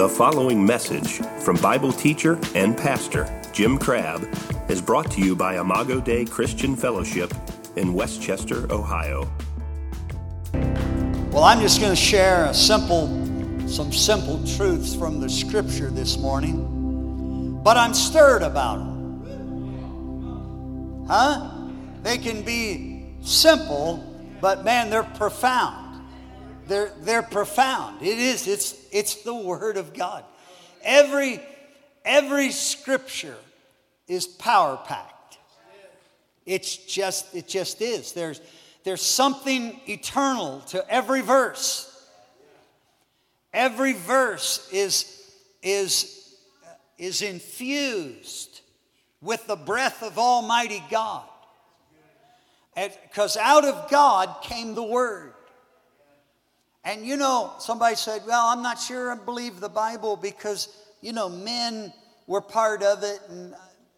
The following message from Bible teacher and pastor Jim Crabb is brought to you by Imago Dei Christian Fellowship in Westchester, Ohio. Well, I'm just going to share a simple, some simple truths from the scripture this morning, but I'm stirred about them. Huh? They can be simple, but man, they're profound. They're, they're profound. It is, it's, it's the Word of God. Every, every scripture is power packed. It's just, it just is. There's, there's something eternal to every verse. Every verse is, is, is infused with the breath of Almighty God. Because out of God came the Word. And you know, somebody said, Well, I'm not sure I believe the Bible because, you know, men were part of it. And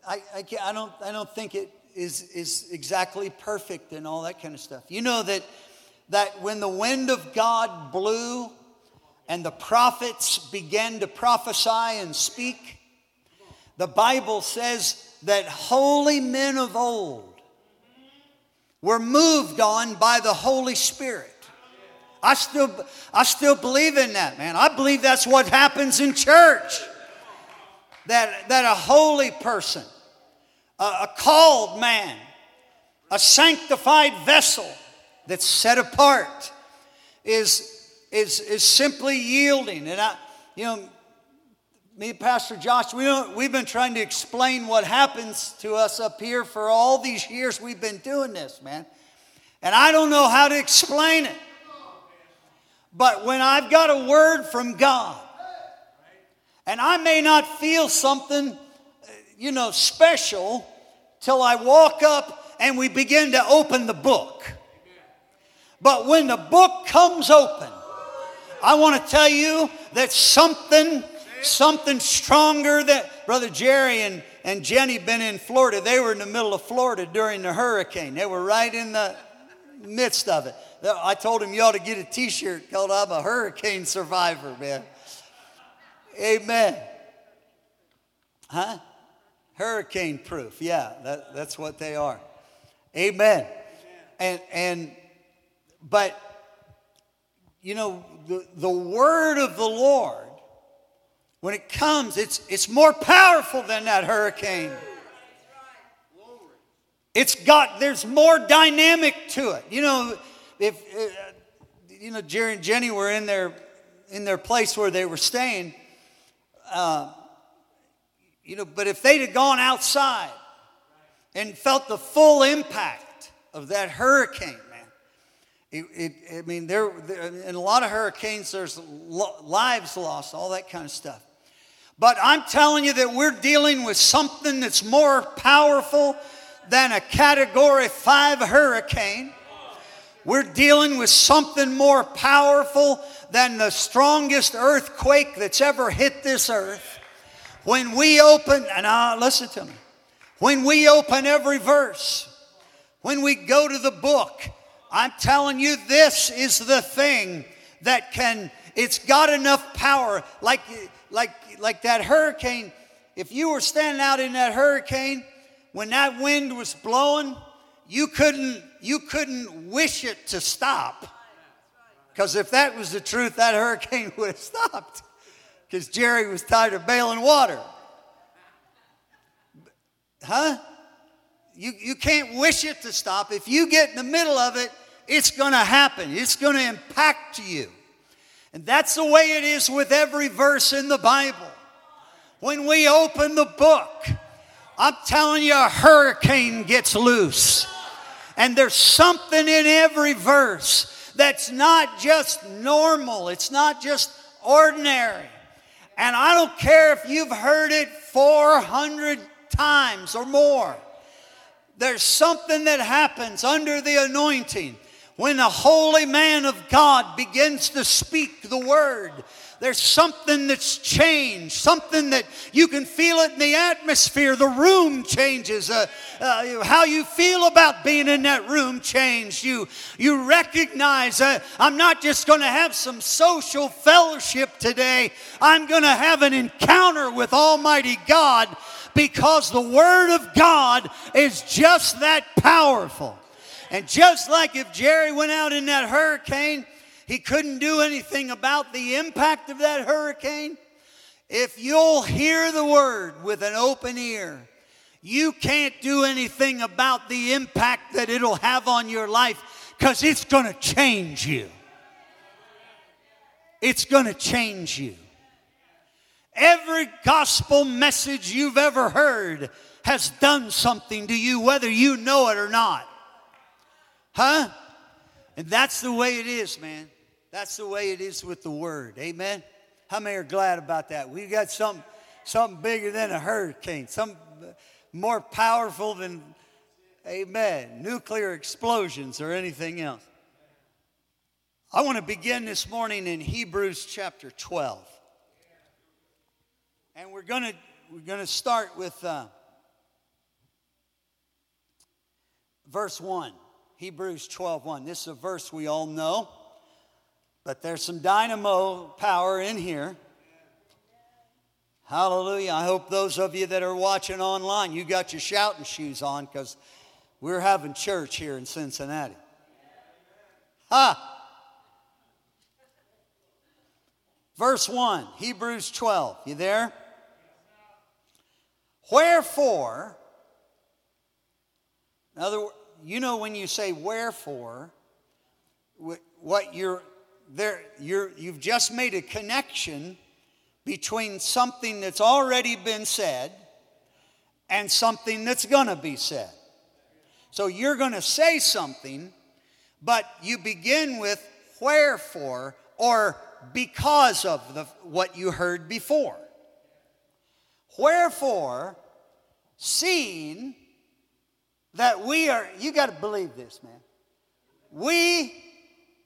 I, I, I, don't, I don't think it is, is exactly perfect and all that kind of stuff. You know that, that when the wind of God blew and the prophets began to prophesy and speak, the Bible says that holy men of old were moved on by the Holy Spirit. I still, I still believe in that, man. I believe that's what happens in church. That, that a holy person, a, a called man, a sanctified vessel that's set apart is, is, is simply yielding. And I, you know, me and Pastor Josh, we we've been trying to explain what happens to us up here for all these years we've been doing this, man. And I don't know how to explain it. But when I've got a word from God, and I may not feel something, you know, special till I walk up and we begin to open the book. But when the book comes open, I want to tell you that something, something stronger that Brother Jerry and, and Jenny been in Florida. They were in the middle of Florida during the hurricane. They were right in the midst of it. I told him you ought to get a t shirt called I'm a hurricane survivor, man. Amen. Huh? Hurricane proof. Yeah, that, that's what they are. Amen. And, and, but, you know, the, the word of the Lord, when it comes, it's, it's more powerful than that hurricane. It's got, there's more dynamic to it. You know, if, uh, you know, Jerry and Jenny were in their, in their place where they were staying, uh, you know, but if they'd have gone outside and felt the full impact of that hurricane, man, it, it, I mean, there, there, in a lot of hurricanes, there's lo- lives lost, all that kind of stuff. But I'm telling you that we're dealing with something that's more powerful than a category five hurricane. We're dealing with something more powerful than the strongest earthquake that's ever hit this earth. When we open, and uh, listen to me, when we open every verse, when we go to the book, I'm telling you, this is the thing that can, it's got enough power. Like, like, like that hurricane, if you were standing out in that hurricane when that wind was blowing, you couldn't, you couldn't wish it to stop. Because if that was the truth, that hurricane would have stopped. Because Jerry was tired of bailing water. Huh? You, you can't wish it to stop. If you get in the middle of it, it's going to happen. It's going to impact you. And that's the way it is with every verse in the Bible. When we open the book, I'm telling you, a hurricane gets loose. And there's something in every verse that's not just normal, it's not just ordinary. And I don't care if you've heard it 400 times or more. There's something that happens under the anointing when the holy man of God begins to speak the word, there's something that's changed, something that you can feel it in the atmosphere. The room changes. Uh, uh, how you feel about being in that room changed. You, you recognize uh, I'm not just going to have some social fellowship today, I'm going to have an encounter with Almighty God because the Word of God is just that powerful. And just like if Jerry went out in that hurricane, he couldn't do anything about the impact of that hurricane. If you'll hear the word with an open ear, you can't do anything about the impact that it'll have on your life because it's going to change you. It's going to change you. Every gospel message you've ever heard has done something to you, whether you know it or not. Huh? And that's the way it is, man. That's the way it is with the word. Amen. How many are glad about that? We got something, something bigger than a hurricane, something more powerful than, amen, nuclear explosions or anything else. I want to begin this morning in Hebrews chapter 12. And we're going to we're going to start with uh, verse 1. Hebrews 12:1. This is a verse we all know, but there's some dynamo power in here. Hallelujah. I hope those of you that are watching online, you got your shouting shoes on because we're having church here in Cincinnati. Ha! Verse 1, Hebrews 12. You there? Wherefore, in other words, you know when you say wherefore, what you're there, you're, you've just made a connection between something that's already been said and something that's going to be said. So you're going to say something, but you begin with wherefore or because of the, what you heard before. Wherefore, seeing that we are, you got to believe this, man. We,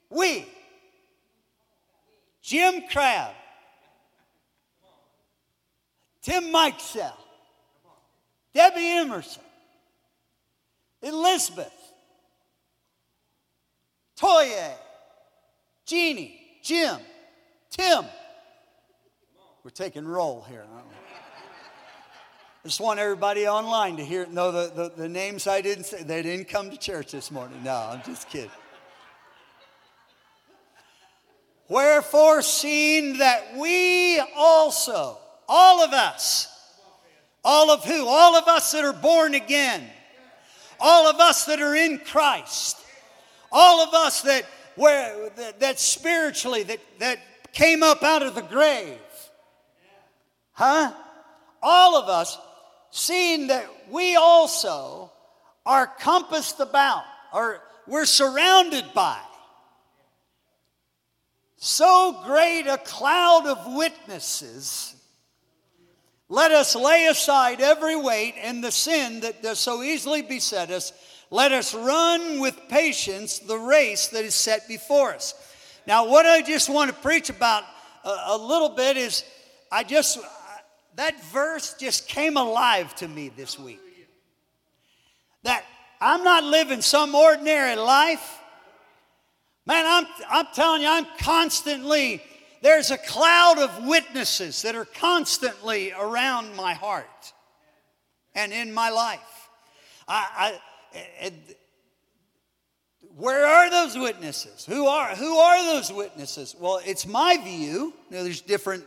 we, Jim Crabb, Tim Mikesell, Debbie Emerson, Elizabeth, Toye, Jeannie, Jim, Tim. We're taking roll here, aren't we? Just want everybody online to hear know the, the, the names I didn't say. They didn't come to church this morning. No, I'm just kidding. Wherefore, seeing that we also, all of us, all of who? All of us that are born again, all of us that are in Christ, all of us that where that, that spiritually that that came up out of the grave, huh? All of us seeing that we also are compassed about, or we're surrounded by so great a cloud of witnesses, let us lay aside every weight and the sin that does so easily beset us. Let us run with patience the race that is set before us. Now, what I just want to preach about a, a little bit is I just that verse just came alive to me this week. That I'm not living some ordinary life. Man, I'm, I'm telling you, I'm constantly, there's a cloud of witnesses that are constantly around my heart and in my life. I, I, where are those witnesses? Who are, who are those witnesses? Well, it's my view. You know, there's different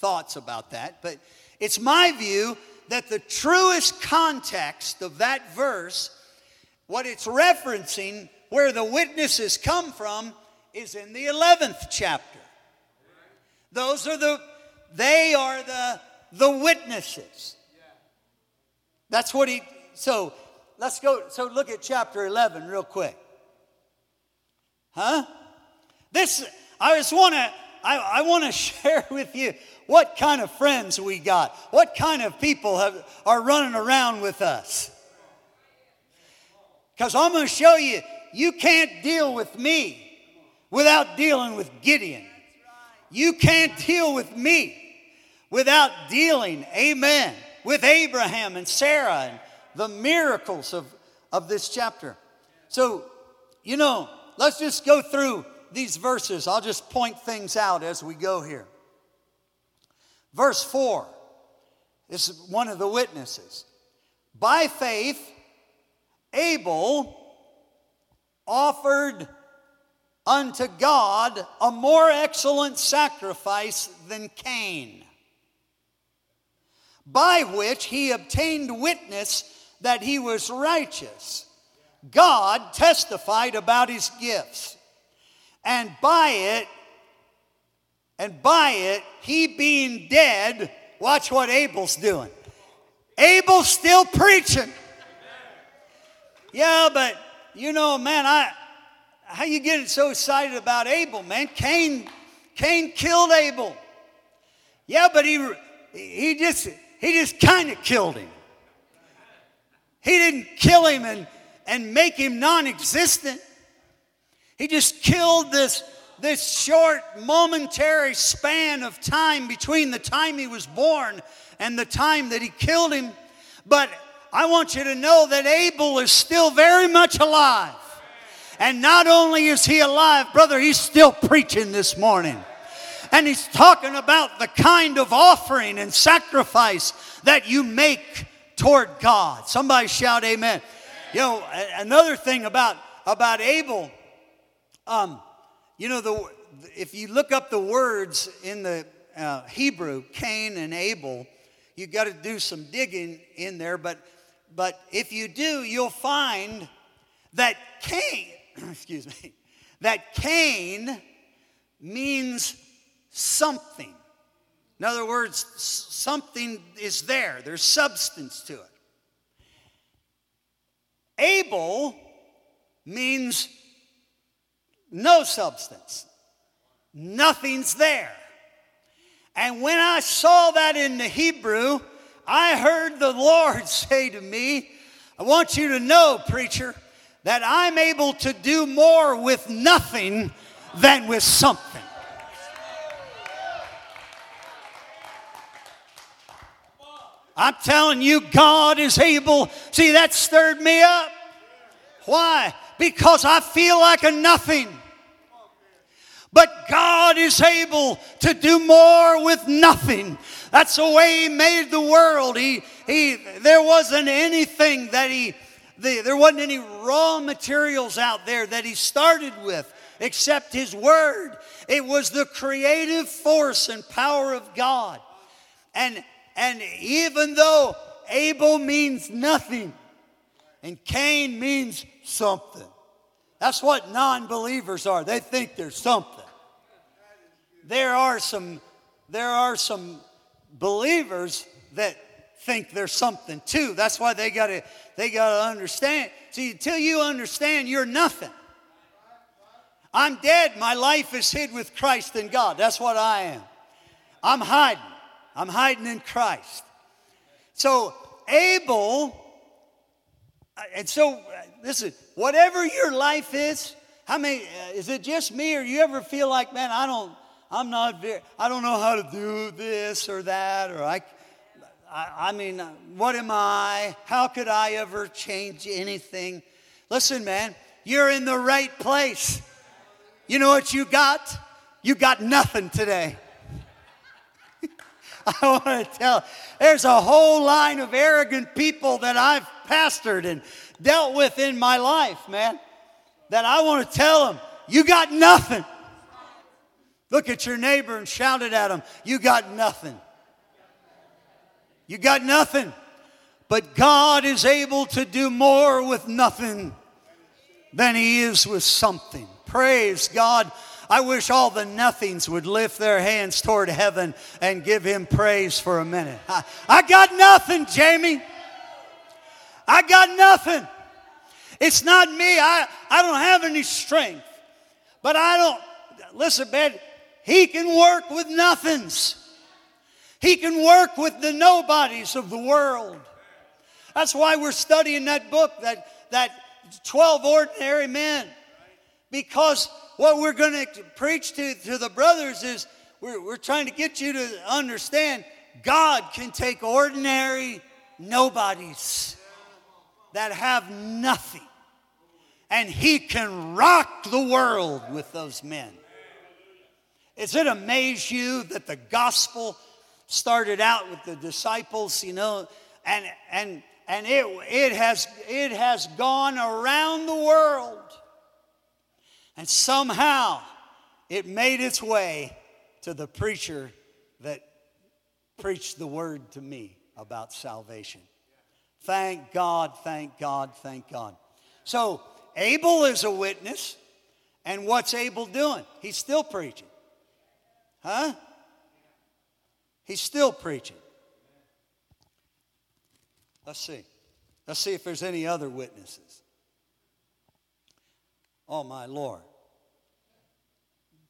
thoughts about that, but it's my view that the truest context of that verse, what it's referencing, where the witnesses come from, is in the 11th chapter. Those are the, they are the, the witnesses. That's what he, so let's go, so look at chapter 11 real quick. Huh? This, I just want to, I, I want to share with you what kind of friends we got, what kind of people have, are running around with us. Because I'm going to show you, you can't deal with me without dealing with Gideon. You can't deal with me without dealing, amen, with Abraham and Sarah and the miracles of, of this chapter. So, you know, let's just go through these verses. I'll just point things out as we go here. Verse 4 this is one of the witnesses. By faith, Abel offered unto God a more excellent sacrifice than Cain, by which he obtained witness that he was righteous. God testified about his gifts, and by it, and by it, he being dead, watch what Abel's doing. Abel's still preaching. Yeah, but you know, man, I how you getting so excited about Abel, man? Cain, Cain killed Abel. Yeah, but he he just he just kind of killed him. He didn't kill him and, and make him non-existent. He just killed this, this short, momentary span of time between the time he was born and the time that he killed him. But I want you to know that Abel is still very much alive. And not only is he alive, brother, he's still preaching this morning. And he's talking about the kind of offering and sacrifice that you make toward God. Somebody shout amen. You know, another thing about, about Abel, um, you know, the, if you look up the words in the uh, Hebrew, Cain and Abel, you've got to do some digging in there. But, but if you do, you'll find that Cain, excuse me, that Cain means something. In other words, something is there, there's substance to it. Abel means no substance, nothing's there. And when I saw that in the Hebrew, I heard the Lord say to me, I want you to know, preacher, that I'm able to do more with nothing than with something. I'm telling you, God is able. See, that stirred me up. Why? Because I feel like a nothing. But God is able to do more with nothing. That's the way He made the world. He, he, there wasn't anything that He, the, there wasn't any raw materials out there that He started with except His Word. It was the creative force and power of God. And and even though Abel means nothing and Cain means something, that's what non believers are. They think there's something. There are some, there are some believers that think there's something too. That's why they gotta they gotta understand. See, until you understand you're nothing. I'm dead. My life is hid with Christ in God. That's what I am. I'm hiding. I'm hiding in Christ. So, Abel, and so, listen, whatever your life is, how many, is it just me or you ever feel like, man, I don't, I'm not very, I don't know how to do this or that, or I, I, I mean, what am I? How could I ever change anything? Listen, man, you're in the right place. You know what you got? You got nothing today. I want to tell, there's a whole line of arrogant people that I've pastored and dealt with in my life, man, that I want to tell them, you got nothing. Look at your neighbor and shout it at him, you got nothing. You got nothing. But God is able to do more with nothing than He is with something. Praise God. I wish all the nothings would lift their hands toward heaven and give him praise for a minute. I, I got nothing, Jamie. I got nothing. It's not me. I, I don't have any strength. But I don't, listen, man, he can work with nothings. He can work with the nobodies of the world. That's why we're studying that book that, that 12 ordinary men. Because what we're going to preach to, to the brothers is we're, we're trying to get you to understand God can take ordinary nobodies that have nothing and he can rock the world with those men. Does it amaze you that the gospel started out with the disciples, you know, and and and it it has it has gone around the world. And somehow it made its way to the preacher that preached the word to me about salvation. Thank God, thank God, thank God. So Abel is a witness, and what's Abel doing? He's still preaching. Huh? He's still preaching. Let's see. Let's see if there's any other witnesses. Oh, my Lord.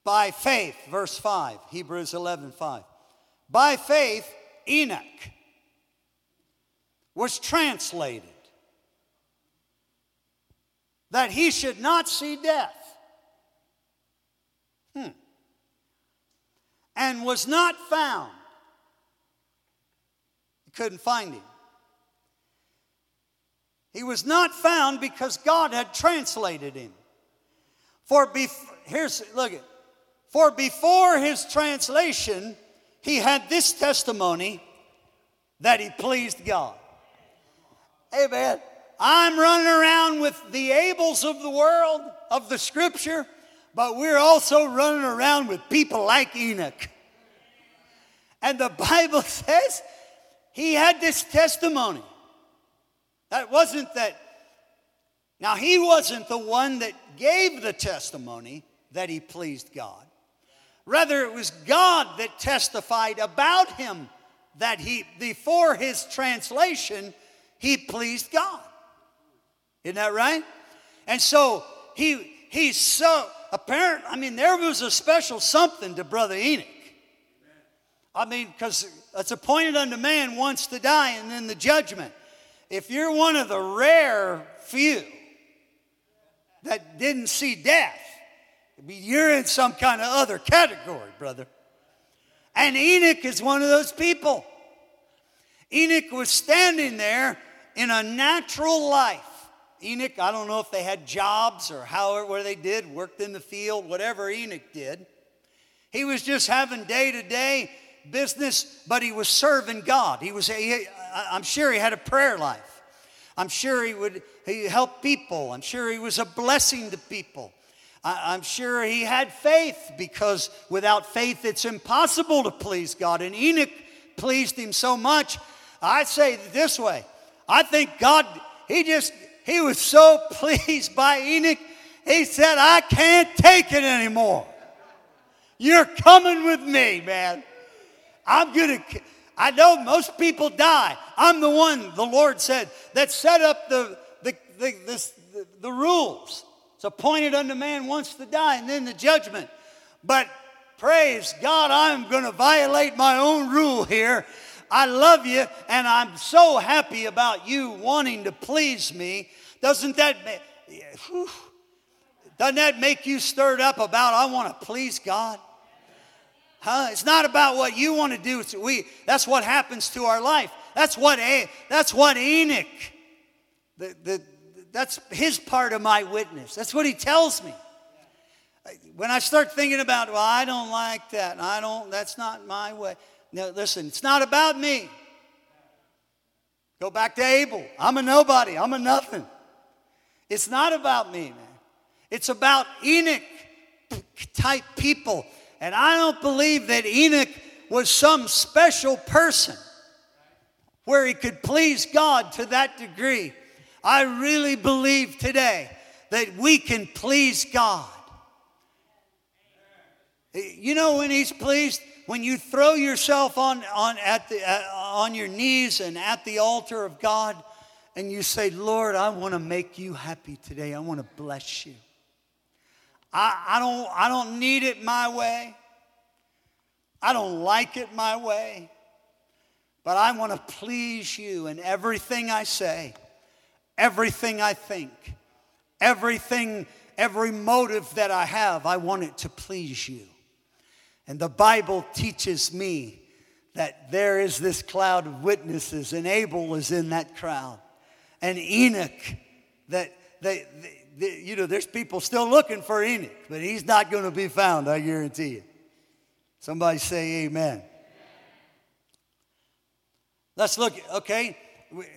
By faith, verse 5, Hebrews 11 5. By faith, Enoch was translated that he should not see death. Hmm. And was not found. He couldn't find him. He was not found because God had translated him. For bef- here's look at for before his translation, he had this testimony that he pleased God. Amen. I'm running around with the Abels of the world, of the scripture, but we're also running around with people like Enoch. And the Bible says he had this testimony. That wasn't that, now he wasn't the one that gave the testimony that he pleased God. Rather, it was God that testified about him that he, before his translation, he pleased God. Isn't that right? And so he he's so apparent. I mean, there was a special something to Brother Enoch. I mean, because it's appointed unto man once to die and then the judgment. If you're one of the rare few that didn't see death, you're in some kind of other category, brother. And Enoch is one of those people. Enoch was standing there in a natural life. Enoch, I don't know if they had jobs or how where they did, worked in the field, whatever Enoch did. He was just having day to day business, but he was serving God. He was, he, I'm sure he had a prayer life. I'm sure he would he help people. I'm sure he was a blessing to people. I, I'm sure he had faith because without faith it's impossible to please God. And Enoch pleased him so much. I say this way I think God, he just, he was so pleased by Enoch, he said, I can't take it anymore. You're coming with me, man. I'm going to, I know most people die. I'm the one, the Lord said, that set up the, the, the, this, the, the rules. It's appointed unto man once to die and then the judgment. But praise God, I'm going to violate my own rule here. I love you and I'm so happy about you wanting to please me. Doesn't that doesn't that make you stirred up about I want to please God? Huh? It's not about what you want to do. It's we, that's what happens to our life. That's what, that's what Enoch, the, the, that's his part of my witness. That's what he tells me. When I start thinking about, well, I don't like that, I don't, that's not my way. No, listen, it's not about me. Go back to Abel. I'm a nobody, I'm a nothing. It's not about me, man. It's about Enoch type people. And I don't believe that Enoch was some special person where he could please God to that degree. I really believe today that we can please God. You know when he's pleased? When you throw yourself on, on, at the, uh, on your knees and at the altar of God and you say, Lord, I want to make you happy today. I want to bless you. I, I, don't, I don't need it my way. I don't like it my way. But I want to please you in everything I say everything I think, Everything, every motive that I have, I want it to please you. And the Bible teaches me that there is this cloud of witnesses, and Abel is in that crowd, and Enoch, that they, they, they you know, there's people still looking for Enoch, but he's not going to be found, I guarantee you. Somebody say amen. Let's look, okay?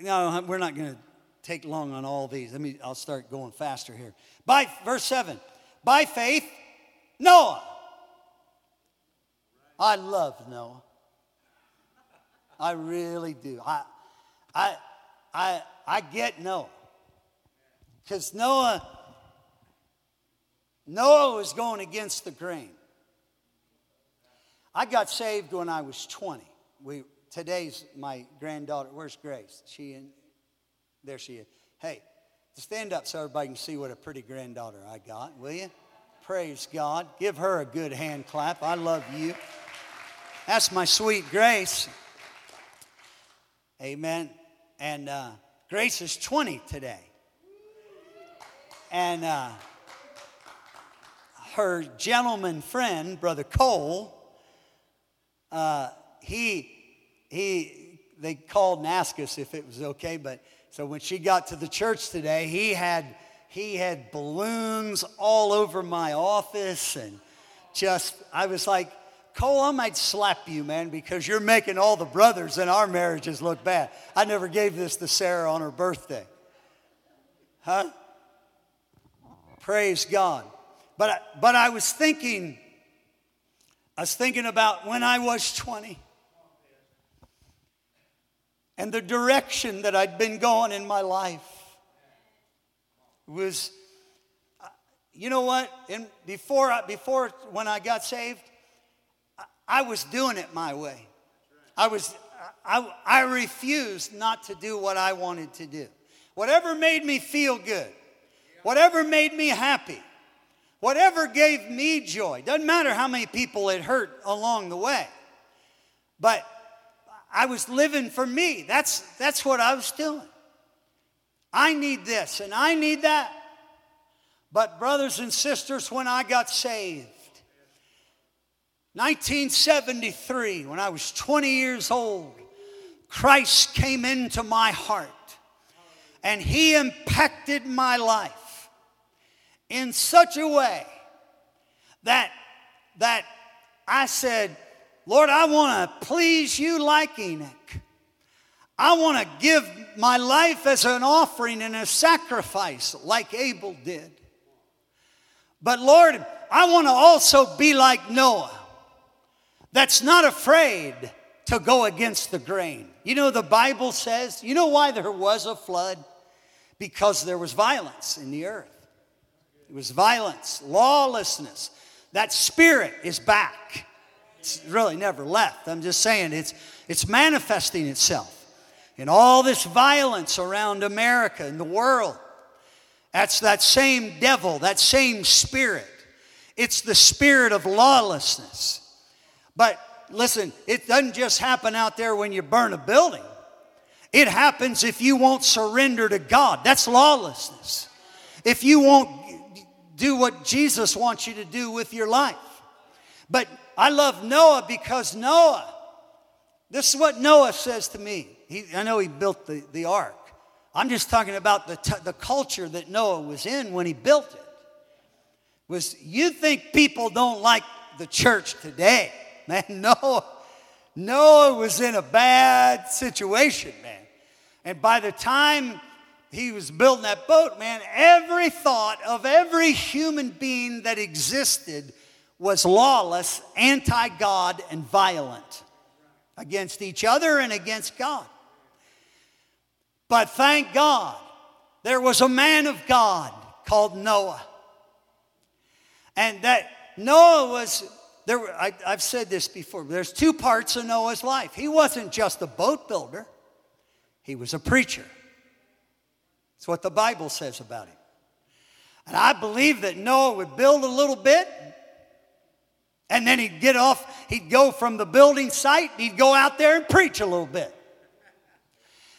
No, we're not going to take long on all these. Let me, I'll start going faster here. By, verse 7, by faith, Noah. I love Noah. I really do. I, I, I, I get Noah. Because Noah, Noah was going against the grain. I got saved when I was 20. We, today's my granddaughter. Where's Grace? She in? There she is. Hey, stand up so everybody can see what a pretty granddaughter I got, will you? Praise God. Give her a good hand clap. I love you. That's my sweet Grace. Amen. And uh, Grace is 20 today. And uh, her gentleman friend, Brother Cole, uh, he, he, they called and asked us if it was okay, but so when she got to the church today, he had, he had balloons all over my office and just, I was like, Cole, I might slap you, man, because you're making all the brothers in our marriages look bad. I never gave this to Sarah on her birthday. Huh? Praise God. But I, but I was thinking, I was thinking about when I was 20 and the direction that I'd been going in my life was, uh, you know what? And before, before when I got saved, I was doing it my way. I was, I, I refused not to do what I wanted to do. Whatever made me feel good, whatever made me happy, whatever gave me joy. Doesn't matter how many people it hurt along the way. But I was living for me. That's, that's what I was doing. I need this and I need that. But, brothers and sisters, when I got saved, 1973, when I was 20 years old, Christ came into my heart and He impacted my life in such a way that, that I said, Lord, I want to please you like Enoch. I want to give my life as an offering and a sacrifice like Abel did. But Lord, I want to also be like Noah, that's not afraid to go against the grain. You know, the Bible says, you know why there was a flood? Because there was violence in the earth. It was violence, lawlessness. That spirit is back. It's really never left. I'm just saying it's, it's manifesting itself in all this violence around America and the world. That's that same devil, that same spirit. It's the spirit of lawlessness. But listen, it doesn't just happen out there when you burn a building. It happens if you won't surrender to God. That's lawlessness. If you won't do what Jesus wants you to do with your life. But I love Noah because Noah, this is what Noah says to me. He, I know he built the, the ark. I'm just talking about the, t- the culture that Noah was in when he built it. Was you think people don't like the church today? Man, Noah, Noah was in a bad situation, man. And by the time he was building that boat, man, every thought of every human being that existed was lawless, anti God, and violent against each other and against God. But thank God, there was a man of God called Noah. And that Noah was, there, I, I've said this before, there's two parts of Noah's life. He wasn't just a boat builder, he was a preacher. That's what the Bible says about him. And I believe that Noah would build a little bit and then he'd get off, he'd go from the building site, he'd go out there and preach a little bit.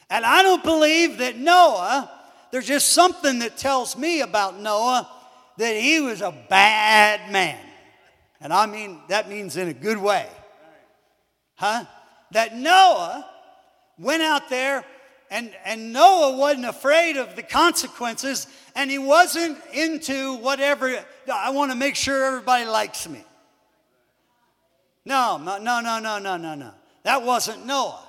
And I don't believe that Noah there's just something that tells me about Noah that he was a bad man. And I mean, that means in a good way. Huh? That Noah went out there and, and Noah wasn't afraid of the consequences and he wasn't into whatever, I want to make sure everybody likes me. No, no, no, no, no, no, no. That wasn't Noah.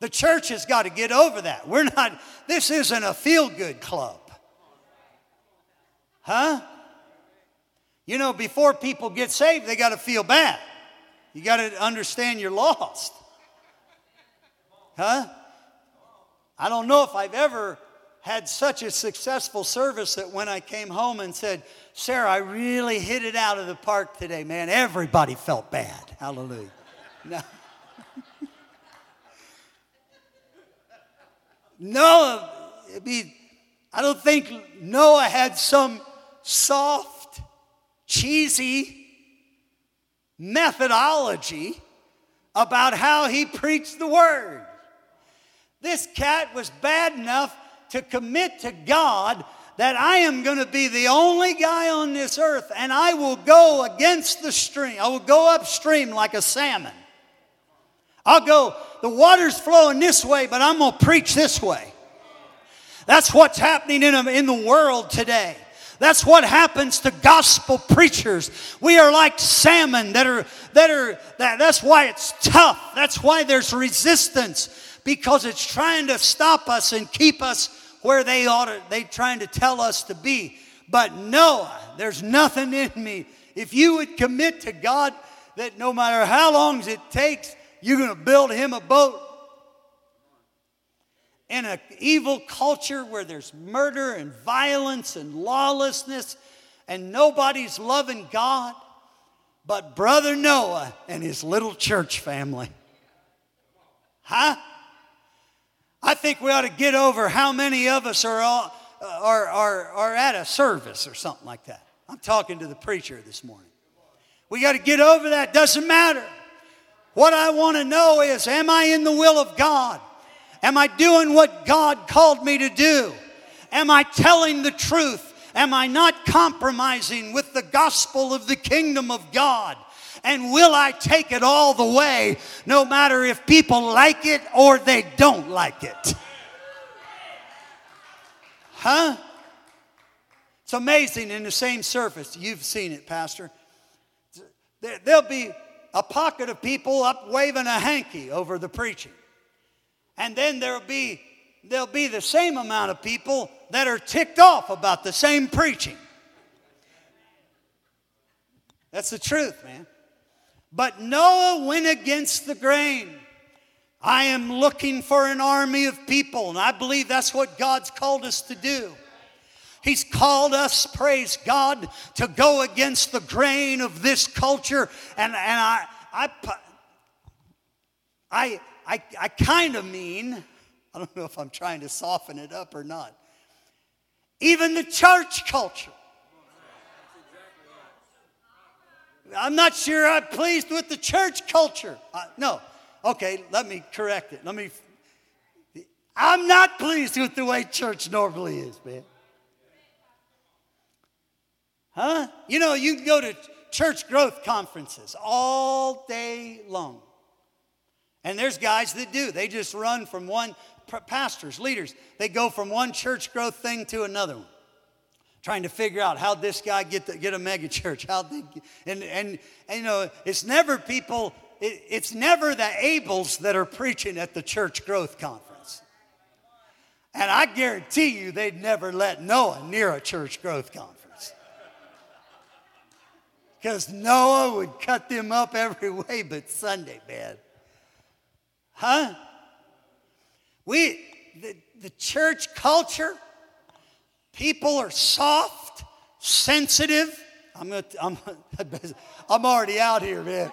The church has got to get over that. We're not, this isn't a feel good club. Huh? You know, before people get saved, they got to feel bad. You got to understand you're lost. Huh? I don't know if I've ever had such a successful service that when I came home and said, Sarah, I really hit it out of the park today, man, everybody felt bad. Hallelujah. No. Noah, I mean, I don't think Noah had some soft, cheesy methodology about how he preached the word. This cat was bad enough to commit to God that I am going to be the only guy on this earth and I will go against the stream. I will go upstream like a salmon. I'll go, the water's flowing this way, but I'm going to preach this way. That's what's happening in, in the world today. That's what happens to gospel preachers. We are like salmon that are that are that, that's why it's tough. That's why there's resistance because it's trying to stop us and keep us where they ought to they trying to tell us to be. But Noah, there's nothing in me. If you would commit to God that no matter how long it takes, you're going to build him a boat in an evil culture where there's murder and violence and lawlessness and nobody's loving God but Brother Noah and his little church family. Huh? I think we ought to get over how many of us are, all, are, are, are at a service or something like that. I'm talking to the preacher this morning. We got to get over that. Doesn't matter. What I want to know is, am I in the will of God? Am I doing what God called me to do? Am I telling the truth? Am I not compromising with the gospel of the kingdom of God? And will I take it all the way, no matter if people like it or they don't like it? Huh? It's amazing in the same surface. You've seen it, Pastor. There'll be a pocket of people up waving a hanky over the preaching. And then there'll be there'll be the same amount of people that are ticked off about the same preaching. That's the truth, man. But Noah went against the grain. I am looking for an army of people, and I believe that's what God's called us to do. He's called us, praise God, to go against the grain of this culture. And, and I, I, I, I, I kind of mean, I don't know if I'm trying to soften it up or not, even the church culture. I'm not sure I'm pleased with the church culture. Uh, no. Okay, let me correct it. Let me. I'm not pleased with the way church normally is, man. Huh? You know, you can go to church growth conferences all day long. And there's guys that do. They just run from one, pastors, leaders, they go from one church growth thing to another one. Trying to figure out how this guy get the, get a mega church, how they, and, and, and you know it's never people, it, it's never the Abels that are preaching at the church growth conference, and I guarantee you they'd never let Noah near a church growth conference because Noah would cut them up every way but Sunday, man. Huh? We, the, the church culture, people are soft, sensitive. I'm, gonna, I'm, I'm already out here, man.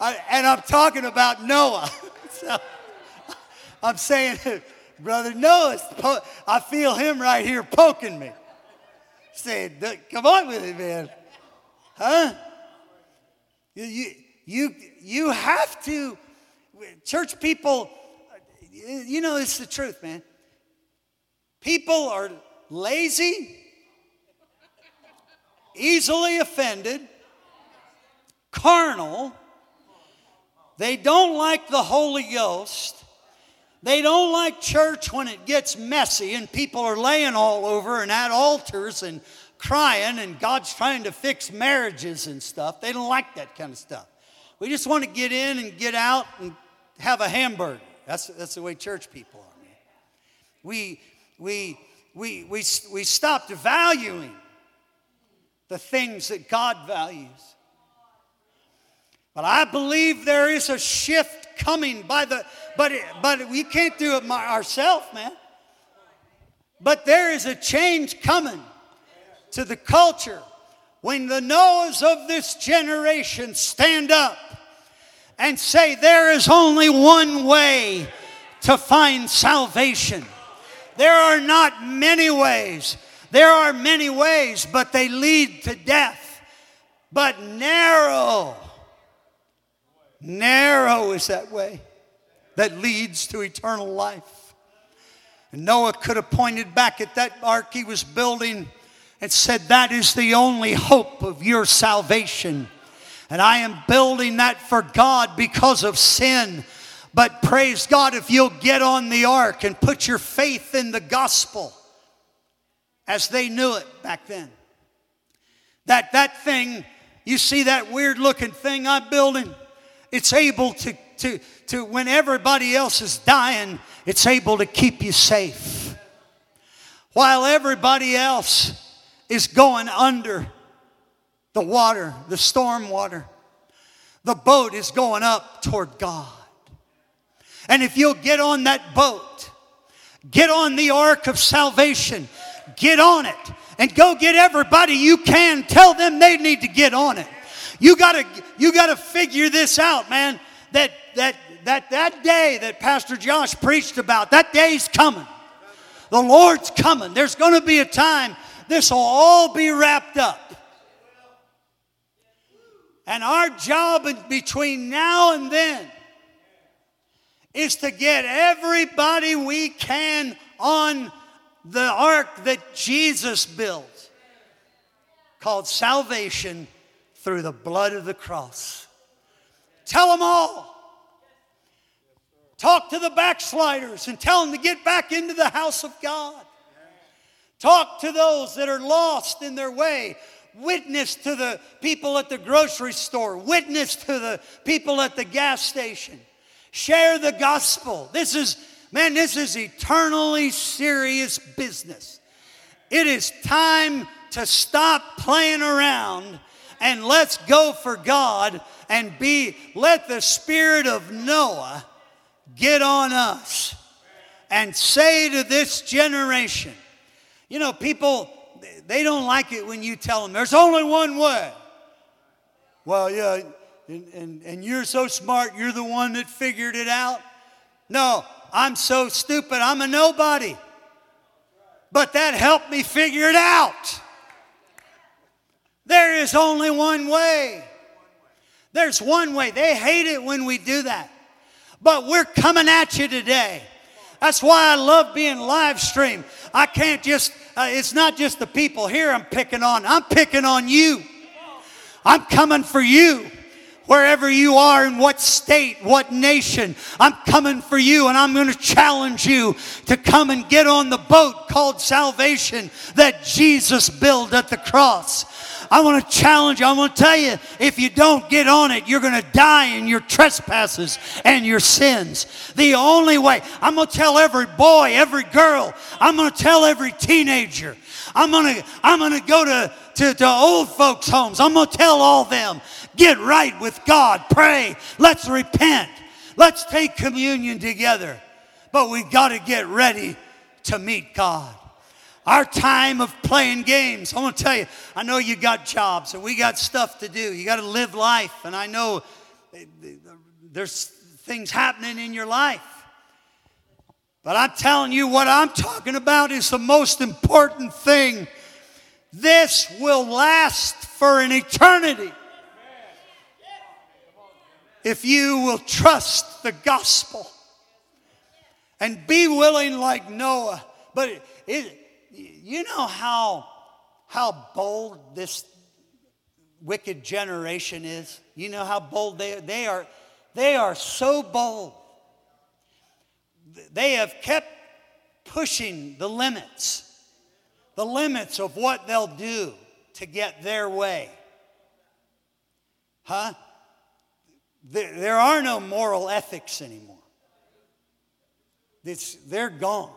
I, and I'm talking about Noah. so I'm saying, Brother Noah, I feel him right here poking me. Saying, come on with it, man. Huh? You, you, you have to church people, you know, it's the truth, man. People are lazy, easily offended, carnal. They don't like the Holy Ghost. They don't like church when it gets messy and people are laying all over and at altars and crying and God's trying to fix marriages and stuff. They don't like that kind of stuff. We just want to get in and get out and have a hamburger. That's, that's the way church people are. Man. We, we, we, we, we stopped valuing the things that God values. But I believe there is a shift coming by the, but, it, but we can't do it ourselves, man. But there is a change coming to the culture when the Noahs of this generation stand up and say, There is only one way to find salvation. There are not many ways. There are many ways, but they lead to death. But narrow, narrow is that way that leads to eternal life. And Noah could have pointed back at that ark he was building and said, That is the only hope of your salvation. And I am building that for God because of sin. But praise God if you'll get on the ark and put your faith in the gospel as they knew it back then. That that thing, you see that weird looking thing I'm building? It's able to, to, to when everybody else is dying, it's able to keep you safe. While everybody else is going under the water, the storm water, the boat is going up toward God. And if you'll get on that boat, get on the ark of salvation, get on it, and go get everybody you can. Tell them they need to get on it. You gotta, you gotta figure this out, man. That that that that day that Pastor Josh preached about, that day's coming. The Lord's coming. There's gonna be a time this will all be wrapped up. And our job between now and then is to get everybody we can on the ark that Jesus built, called salvation through the blood of the cross. Tell them all. Talk to the backsliders and tell them to get back into the house of God. Talk to those that are lost in their way. Witness to the people at the grocery store. Witness to the people at the gas station. Share the gospel. This is, man, this is eternally serious business. It is time to stop playing around and let's go for God and be, let the spirit of Noah get on us and say to this generation, you know, people, they don't like it when you tell them there's only one way. Well, yeah, and, and, and you're so smart, you're the one that figured it out. No, I'm so stupid, I'm a nobody. But that helped me figure it out. There is only one way. There's one way. They hate it when we do that. But we're coming at you today. That's why I love being live stream. I can't just, uh, it's not just the people here I'm picking on, I'm picking on you. I'm coming for you wherever you are, in what state, what nation. I'm coming for you and I'm going to challenge you to come and get on the boat called salvation that Jesus built at the cross. I want to challenge you. I want to tell you if you don't get on it, you're going to die in your trespasses and your sins. The only way, I'm going to tell every boy, every girl, I'm going to tell every teenager, I'm going to, I'm going to go to, to, to old folks' homes. I'm going to tell all them Get right with God. Pray. Let's repent. Let's take communion together. But we got to get ready to meet God. Our time of playing games. I'm going to tell you, I know you got jobs and we got stuff to do. You got to live life. And I know there's things happening in your life. But I'm telling you, what I'm talking about is the most important thing. This will last for an eternity if you will trust the gospel and be willing, like Noah, But it, you know how, how bold this wicked generation is? You know how bold they, they are? They are so bold. They have kept pushing the limits, the limits of what they'll do to get their way. Huh? There, are no moral ethics anymore. It's, they're gone.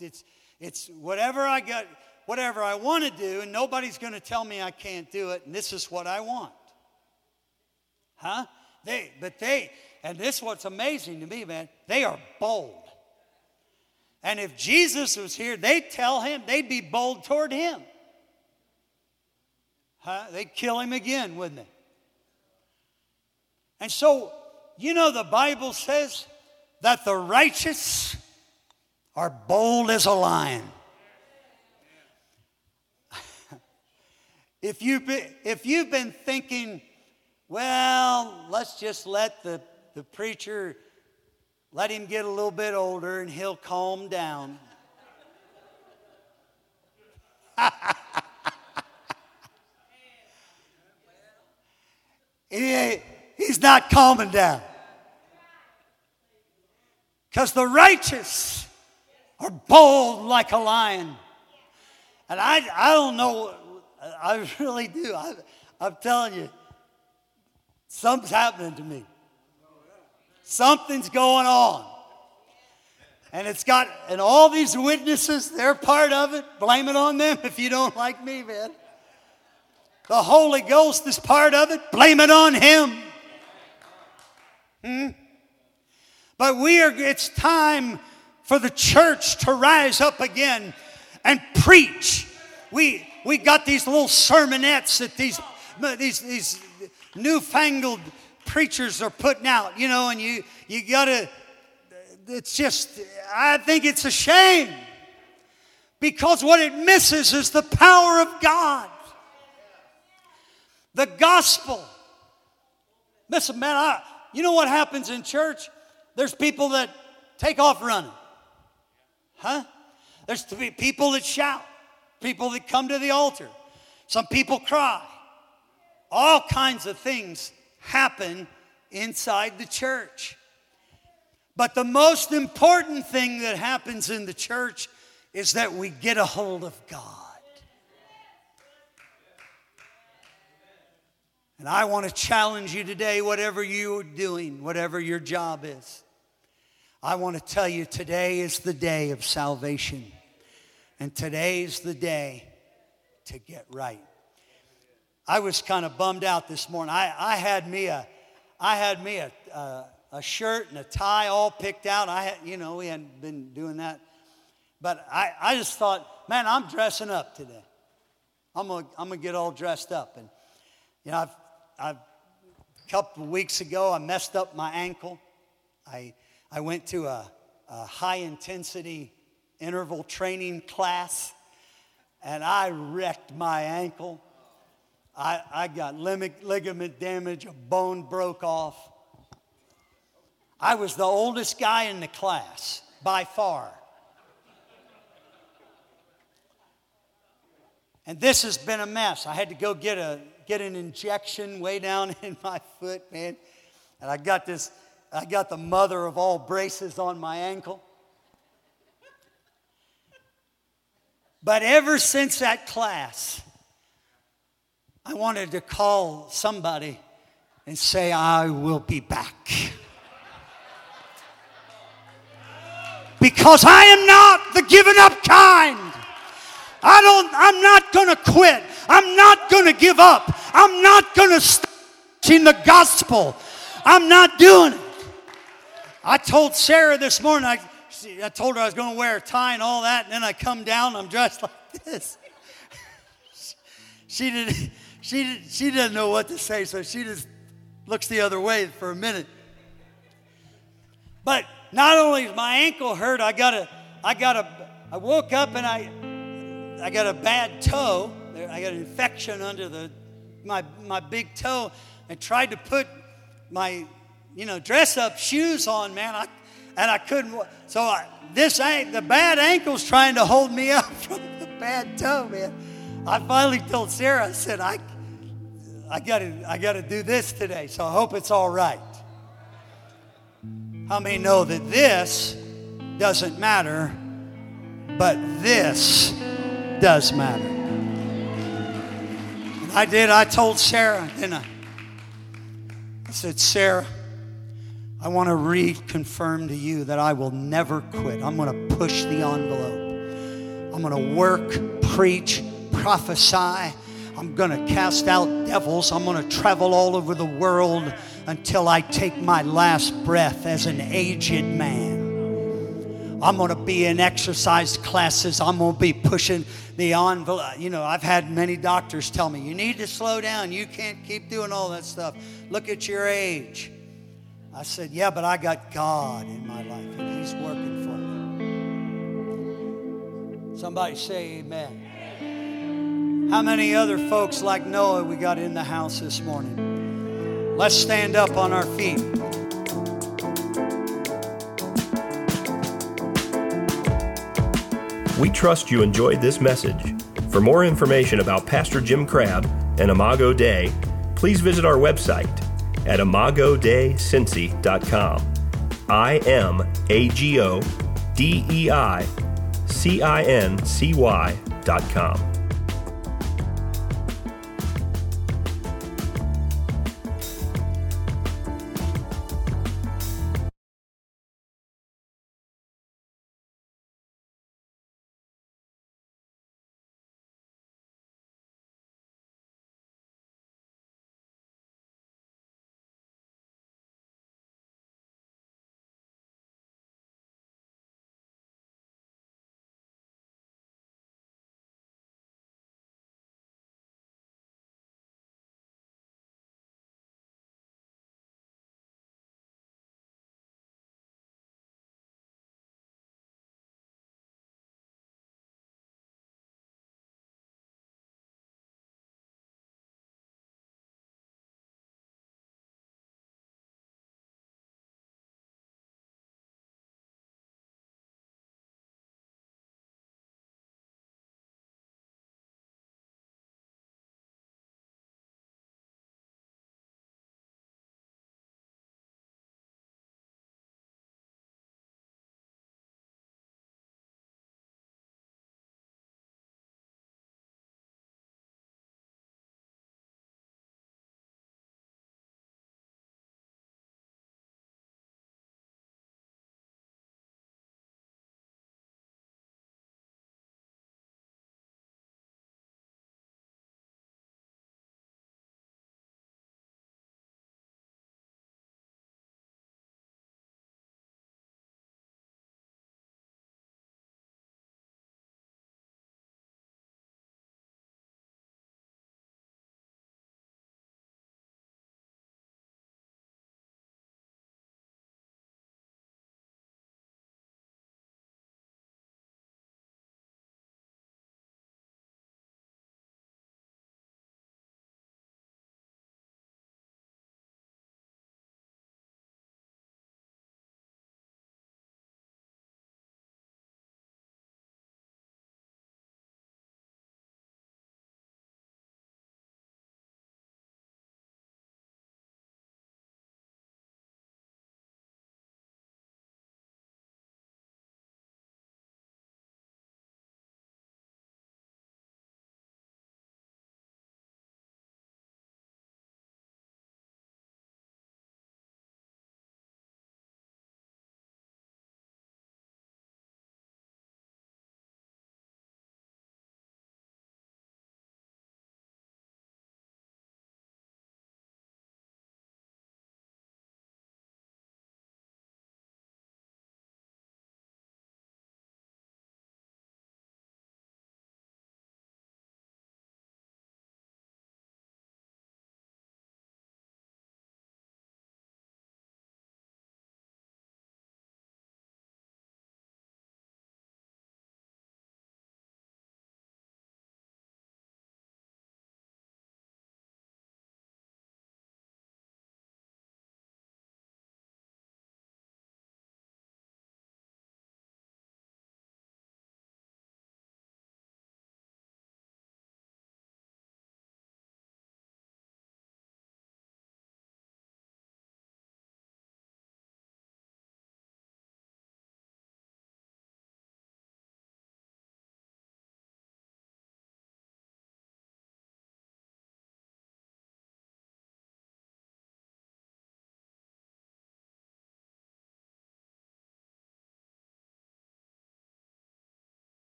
It's, it's whatever I got, whatever I want to do, and nobody's going to tell me I can't do it, and this is what I want. Huh? They, but they, and this is what's amazing to me, man, they are bold. And if Jesus was here, they'd tell him, they'd be bold toward him. Huh? They'd kill him again, wouldn't they? And so, you know, the Bible says that the righteous are bold as a lion. if, you've been, if you've been thinking, well, let's just let the, the preacher, let him get a little bit older and he'll calm down. he, he's not calming down. Because the righteous are bold like a lion. And I, I don't know, I really do. I, I'm telling you, something's happening to me. Something's going on. And it's got, and all these witnesses, they're part of it. Blame it on them if you don't like me, man. The Holy Ghost is part of it. Blame it on Him. Hmm? But we are, it's time for the church to rise up again and preach. We, we got these little sermonettes that these, these, these newfangled preachers are putting out, you know, and you, you gotta, it's just, I think it's a shame because what it misses is the power of God. The gospel. Listen, man, I, you know what happens in church? There's people that take off running. Huh? There's people that shout, people that come to the altar. Some people cry. All kinds of things happen inside the church. But the most important thing that happens in the church is that we get a hold of God. And I want to challenge you today, whatever you're doing, whatever your job is. I want to tell you today is the day of salvation. And today's the day to get right. I was kind of bummed out this morning. I, I had me a, I had me a, a, a shirt and a tie all picked out. I had, you know, we hadn't been doing that. But I, I just thought, man, I'm dressing up today. I'm gonna, I'm gonna get all dressed up. And, you know, I've, I've, a couple of weeks ago, I messed up my ankle. I, I went to a, a high intensity interval training class and I wrecked my ankle. I, I got ligament damage, a bone broke off. I was the oldest guy in the class by far. And this has been a mess. I had to go get, a, get an injection way down in my foot, man. And I got this I got the mother of all braces on my ankle. But ever since that class, I wanted to call somebody and say, I will be back. Because I am not the given up kind. I don't, I'm not to quit. I'm not to give up. I'm not to stop in the gospel. I'm not doing it. I told Sarah this morning, I, I told her I was to wear a tie and all that, and then I come down, I'm dressed like this. she, did, she, she doesn't know what to say, so she just looks the other way for a minute. But not only is my ankle hurt, I got a, I got a, I woke up and I, I got a bad toe. I got an infection under the, my, my big toe I tried to put my you know, dress up shoes on, man. I, and I couldn't. So I, this ain't the bad ankle's trying to hold me up from the bad toe, man. I finally told Sarah, I said, I, I gotta, I gotta do this today. So I hope it's all right. How many know that this doesn't matter, but this does matter? And I did. I told Sarah, didn't I? I said, Sarah, I want to reconfirm to you that I will never quit. I'm going to push the envelope. I'm going to work, preach, prophesy. I'm going to cast out devils. I'm going to travel all over the world until I take my last breath as an aged man. I'm going to be in exercise classes. I'm going to be pushing the envelope. You know, I've had many doctors tell me, you need to slow down. You can't keep doing all that stuff. Look at your age. I said, yeah, but I got God in my life, and He's working for me. Somebody say amen. How many other folks like Noah we got in the house this morning? Let's stand up on our feet. We trust you enjoyed this message. For more information about Pastor Jim Crabb and Imago Dei, please visit our website at imagodeicincy.com. I M A G O D E I C I N C Y dot com.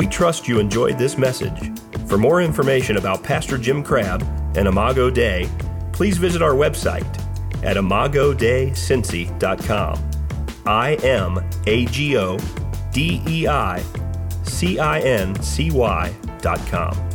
We trust you enjoyed this message. For more information about Pastor Jim Crabb and Imago Dei, please visit our website at imagodeicincy.com. I M A G O D E I C I N C Y dot com.